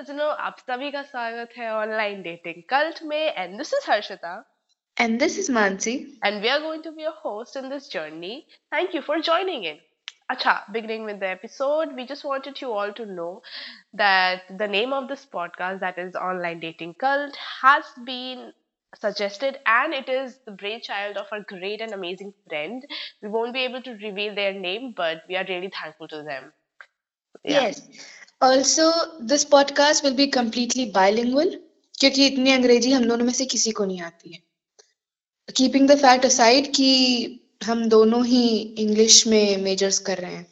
सज्जनों आप सभी का स्वागत है ऑनलाइन डेटिंग कल्ट में and this is And this is Mansi, And we are going to be your host in this journey. Thank you for joining in. Acha, beginning with the episode, we just wanted you all to know that the name of this podcast, that is Online Dating Cult, has been suggested and it is the brainchild of our great and amazing friend. We won't be able to reveal their name, but we are really thankful to them. Yes. Also, this podcast will be completely bilingual क्योंकि इतनी अंग्रेज़ी हम दोनों में से किसी को नहीं आती है। कीपिंग द फैक्ट असाइड कि हम दोनों ही इंग्लिश में मेजर्स कर रहे हैं।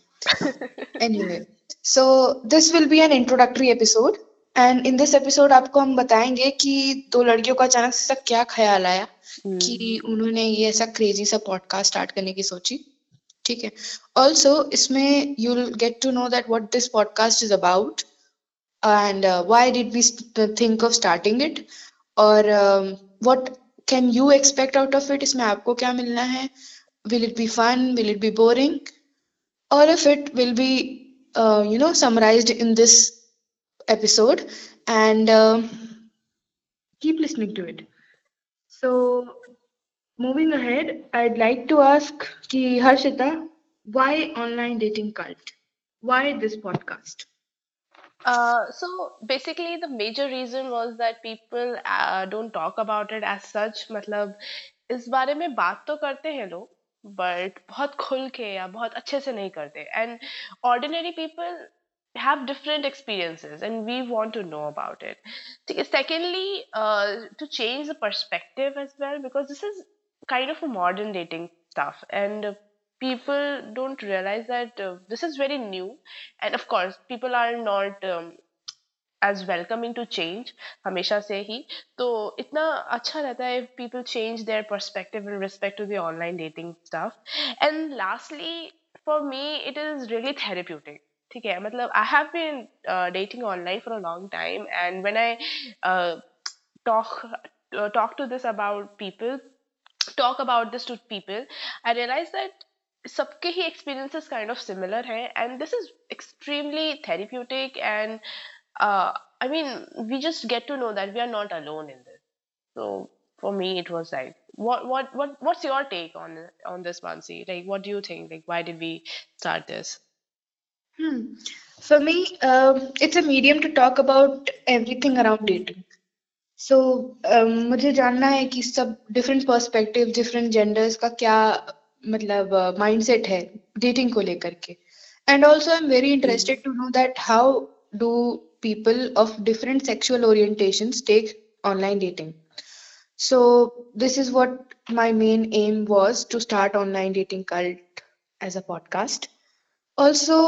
Anyway so this will be an introductory episode and in this episode आपको हम बताएँगे कि दो लड़कियों का अचानक से क्या ख्याल आया Hmm. कि उन्होंने ये ऐसा क्रेजी सा पॉडकास्ट स्टार्ट करने की सोची। ठीक है ऑल्सो इसमें you will get to know that what this podcast is about and why did we think of starting it और what can you expect out of it इसमें आपको क्या मिलना है will it be fun will it be boring all of it will be uh, you know summarized in this episode and uh, keep listening to it so moving ahead i'd like to ask ki harshita why online dating cult why this podcast Uh, so basically, the major reason was that people uh, don't talk about it as such. मतलब इस बारे में बात तो करते हैं लोग but बहुत खुल के या बहुत अच्छे से नहीं करते and ordinary people have different experiences and we want to know about it ठीक है secondly uh, to change the perspective as well because this is kind of a modern dating stuff and uh, people don't realize that uh, this is very new and of course people are not um, as welcoming to change हमेशा से ही तो इतना अच्छा रहता है if people change their perspective in respect to the online dating stuff and lastly for me it is really therapeutic ठीक है मतलब I have been uh, dating online for a long time and when I uh, talk uh, talk to this about people talk about this to people I realize that सबके ही experiences kind of similar हैं and this is extremely therapeutic and uh, I mean we just get to know that we are not alone in this so for me it was like what what what what's your take on on this Mansi like what do you think like why did we start this Hmm. For me, um, it's a medium to talk about everything around dating. So so, um, मुझे जानना है कि सब different perspective different genders का क्या मतलब mindset uh, है dating को लेकर के? And also I am very interested to know that how do people of different sexual orientation take online dating so this is what my main aim was to start online dating cult as a podcast also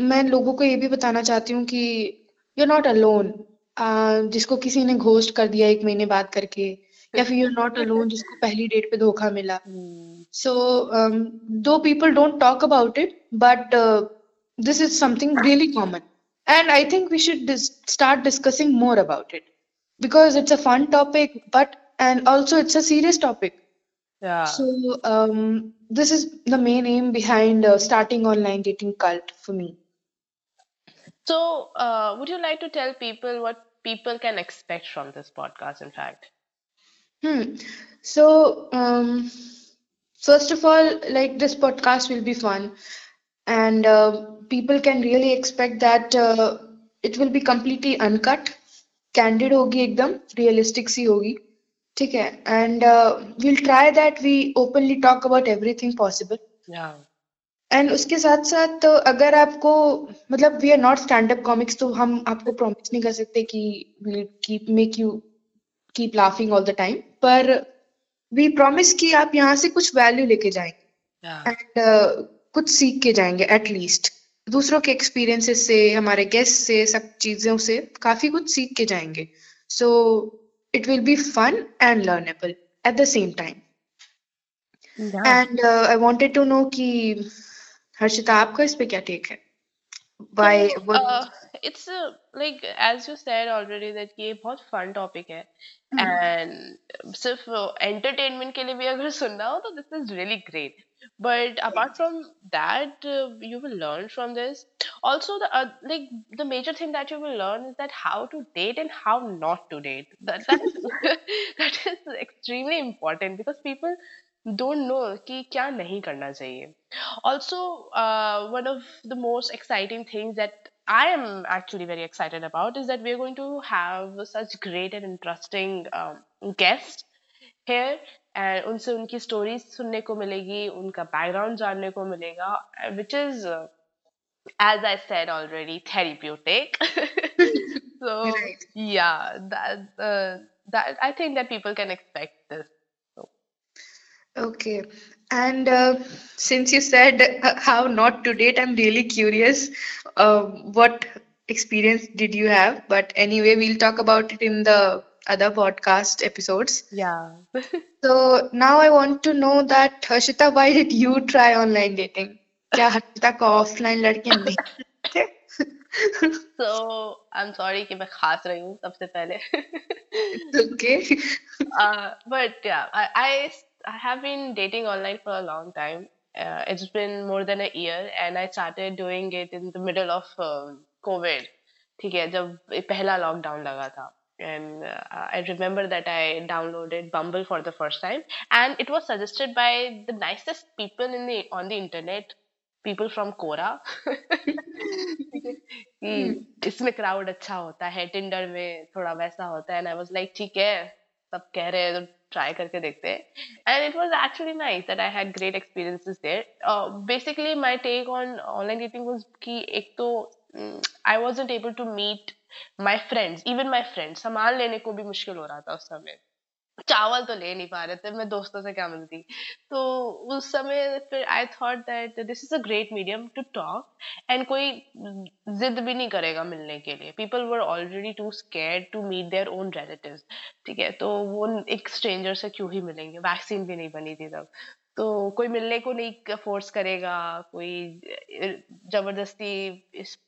मैं लोगों को ये भी बताना चाहती हूँ कि you not alone जिसको किसी ने घोस्ट कर दिया एक महीने बाद करके या फिर यू नॉट अलोन जिसको पहली डेट पे धोखा मिला। So though people don't talk about it but this is something really common and I think we should start discussing more about it because it's a fun topic but and also it's a serious topic yeah. So, um, this is the main aim behind uh, starting online dating cult for me. so uh, would you like to tell people what people can expect from this podcast in fact Hmm. So, um, first of all, like this podcast will be fun, and uh, people can really expect that uh, it will be completely uncut, candid होगी एकदम, realistic सी होगी, ठीक है? And uh, we'll try that we openly talk about everything possible. yeah And उसके साथ साथ अगर आपको मतलब we are not stand up comics तो हम आपको प्रॉमिस नहीं कर सकते कि keep make you keep laughing all the time पर वी प्रॉमिस कि आप यहाँ से कुछ वैल्यू लेके जाएँगे। एंड yeah एंड कुछ सीख के जाएँगे एटलीस्ट दूसरों के एक्सपीरियंसेस से हमारे गेस्ट से सब चीज़ों से काफ़ी कुछ सीख के जाएँगे। So it will be fun and learnable at the same time and I wanted to know कि हर्षिता आपका इस पे क्या टेक है Why? So, What? uh, it's uh, like as you said already that ये बहुत fun topic है Hmm. and सिर्फ entertainment के लिए भी अगर सुनना हो तो this is really great. But apart from that, uh, you will learn from this. Also, the uh, like the major thing that you will learn is that how to date and how not to date. That that is that is extremely important because people don't know कि क्या नहीं करना चाहिए। Also one of the most exciting things that I am actually very excited about is that we are going to have such great and interesting guest here and उनसे उनकी stories सुनने को मिलेगी उनका बैकग्राउंड जानने को मिलेगा which is as I said already therapeutic so या I think that people can expect this Okay. And uh, since you said uh, how not to date, I'm really curious. Uh, what experience did you have? But anyway, we'll talk about it in the other podcast episodes. yeah So now I want to know that Harshita, why did you try online dating? क्या हर्षिता को offline लड़कियां नहीं थे? so I'm sorry कि मैं खास रही हूँ सबसे पहले Okay. uh, but yeah, I, I I have been dating online for a long time. Uh, it's been more than a year, and I started doing it in the middle of uh, COVID. ठीक है जब पहला lockdown लगा था and uh, I remember that I downloaded Bumble for the first time, and it was suggested by the nicest people in the on the internet, people from Quora. Hmm. Hmm. इसमें crowd अच्छा होता है Tinder में थोड़ा वैसा होता है and I was like ठीक है सब कह रहे हैं तो ट्राई करके देखते हैं। And it was actually nice that I had great experiences there basically my take on online dating was कि एक तो I wasn't able to meet my friends even my friends सामान लेने को भी मुश्किल हो रहा था उस समय। चावल तो ले नहीं पा रहे थे, मैं दोस्तों से क्या मिलती। तो उस समय फिर I thought that this is a great medium to talk and कोई जिद भी नहीं करेगा मिलने के लिए। People were already too scared to meet their own relative ठीक है तो वो एक स्ट्रेंजर से क्यों ही मिलेंगे? वैक्सीन भी नहीं बनी थी तब। तो कोई मिलने को नहीं फोर्स करेगा, कोई ज़बरदस्ती इस,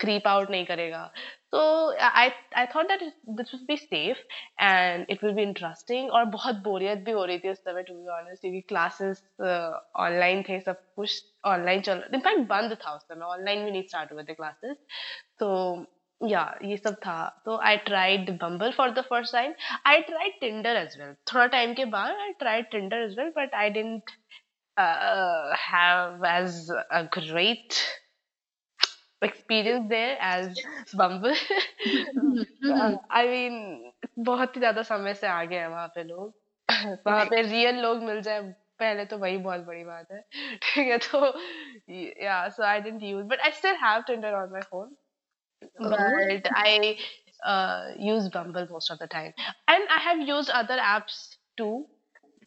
creep out नहीं करेगा। तो I I thought that it- this would be safe and it will be interesting और बहुत बोरियत भी हो रही थी उस समय to be honest क्योंकि classes ऑनलाइन थे सब कुछ ऑनलाइन चल इनफैक्ट बंद था उस समय ऑनलाइन भी नहीं स्टार्ट हुए थे क्लासेस तो या ये सब था तो I tried bumble for the first time I tried Tinder as well थोड़ा टाइम के बाद I tried Tinder as well but I dent have as a great experience there as Bumble. Uh, I mean, बहुत ही ज़्यादा समय से आ गए हैं वहाँ पे लोग वहाँ पे रियल लोग मिल जाए पहले तो वही बहुत बड़ी बात है ठीक है तो yeah so I didn't use but I still have Tinder on my phone but I uh, use Bumble most of the time and I have used other apps too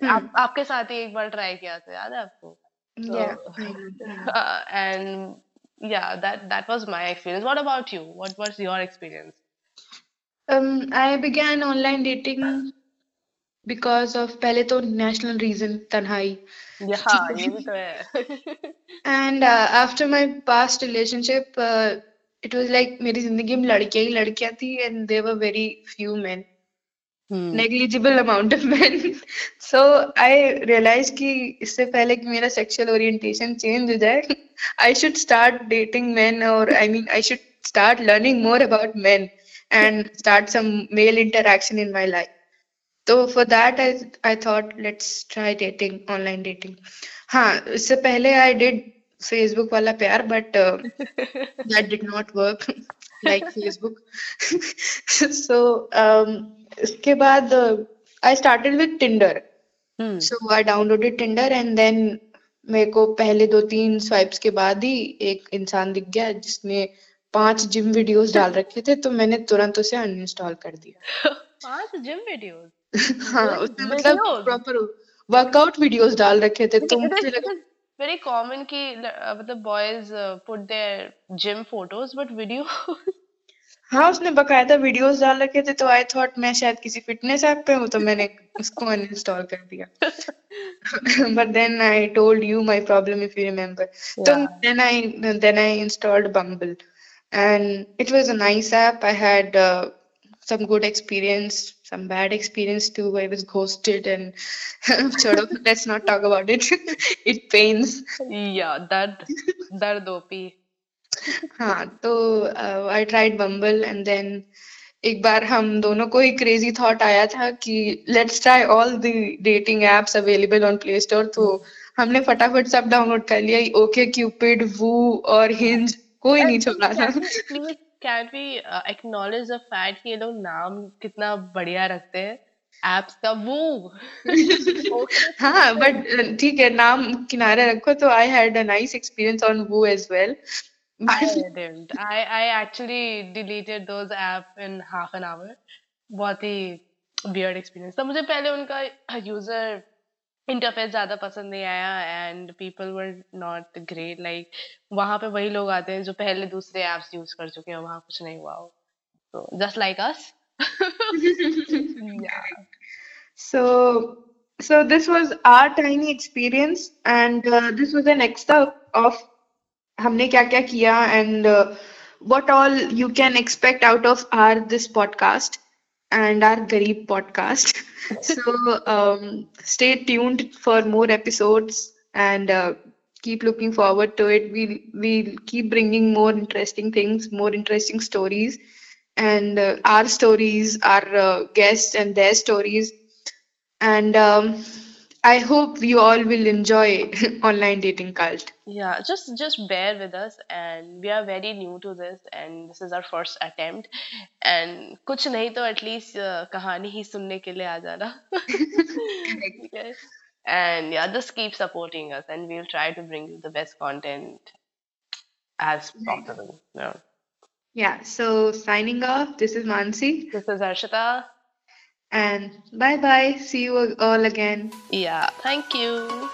आप, आपके साथ ही एक बार ट्राई किया था याद है आपको Yeah. uh, and yeah that that was my experience what about you what was your experience Um, I began online dating because of पहले तो national reason तन्हाई yeah ये भी तो है and uh, after my past relationship uh, it was like मेरी जिंदगी में लड़कियां ही लड़कियां थी and there were very few men Hmm negligible amount of man so I realise कि इससे पहले कि मेरा सेक्सुअल ओरिएंटेशन चेंज हो जाए I should start dating man और I mean I should start learning more about man and start some male interaction in my life तो for that I I thought let's try dating online dating हाँ इससे पहले I did Facebook वाला प्यार but that did not work like Facebook so इसके बाद I started with Tinder. Hmm. so I downloaded Tinder and then मेरे को पहले दो तीन स्वाइप्स के बाद ही एक इंसान दिख गया जिसने पाँच जिम वीडियोस डाल रखे थे तो मैंने तुरंत उसे अनइंस्टॉल कर दिया। पाँच जिम वीडियोस हाँ उसने मतलब प्रॉपर वर्कआउट वीडियोस डाल रखे थे तो मुझे लगा is very commन कि uh, मतलब boys uh, put their gym photos but video हाँ उसने बकायदा वीडियोस डाल रखे थे तो आई थॉट मैं शायद किसी फिटनेस ऐप पे हूँ तो मैंने उसको अनइंस्टॉल कर दिया। But then I told you my problem if you remember तो then I then I installed Bumble and it was a nice app I had some good experience some bad experience too. I was ghosted and sort of let's not talk about it. It pains. Yeah that that हाँ तो I tried Bumble and then एक बार हम दोनों को ही crazy thought आया था कि let's try all the dating apps available on Play Store तो हमने फटाफट सब डाउनलोड कर लिया ओके क्यूपिड वू और हिंज कोई नहीं छोड़ा था। Can we acknowledge the fact कि ये लोग नाम कितना बढ़िया रखते हैं एप्स का वो हाँ बट ठीक है नाम किनारे रखो तो I had a nice experience on Woo as well I didn't. I I actually deleted those app in half an hour. बहुत ही weird experience था मुझे पहले उनका user इंटरफेस ज़्यादा पसंद नहीं आया and people were not great like वहाँ पे वही लोग आते हैं जो पहले दूसरे एप्स यूज़ कर चुके हैं वहाँ कुछ नहीं हुआ हो तो just like us So, so this was our tiny experience, and uh, this was an extra of हमने क्या क्या किया and uh, what all you can expect out of our this podcast and our Garib podcast. so um, stay tuned for more episodes and uh, keep looking forward to it. We'll we'll keep bringing more interesting things, more interesting stories, and uh, our stories, our uh, guests and their stories. And um, I hope you all will enjoy online dating cult. Yeah, just just bear with us, and we are very new to this, and this is our first attempt. And कुछ नहीं तो at least uh, कहानी ही सुनने के लिए आ जाना. And yeah, just keep supporting us, and we'll try to bring you the best content as possible. Yeah. Yeah. So signing off. This is Mansi. This is Harshita and bye bye. See you all again. yeah thank you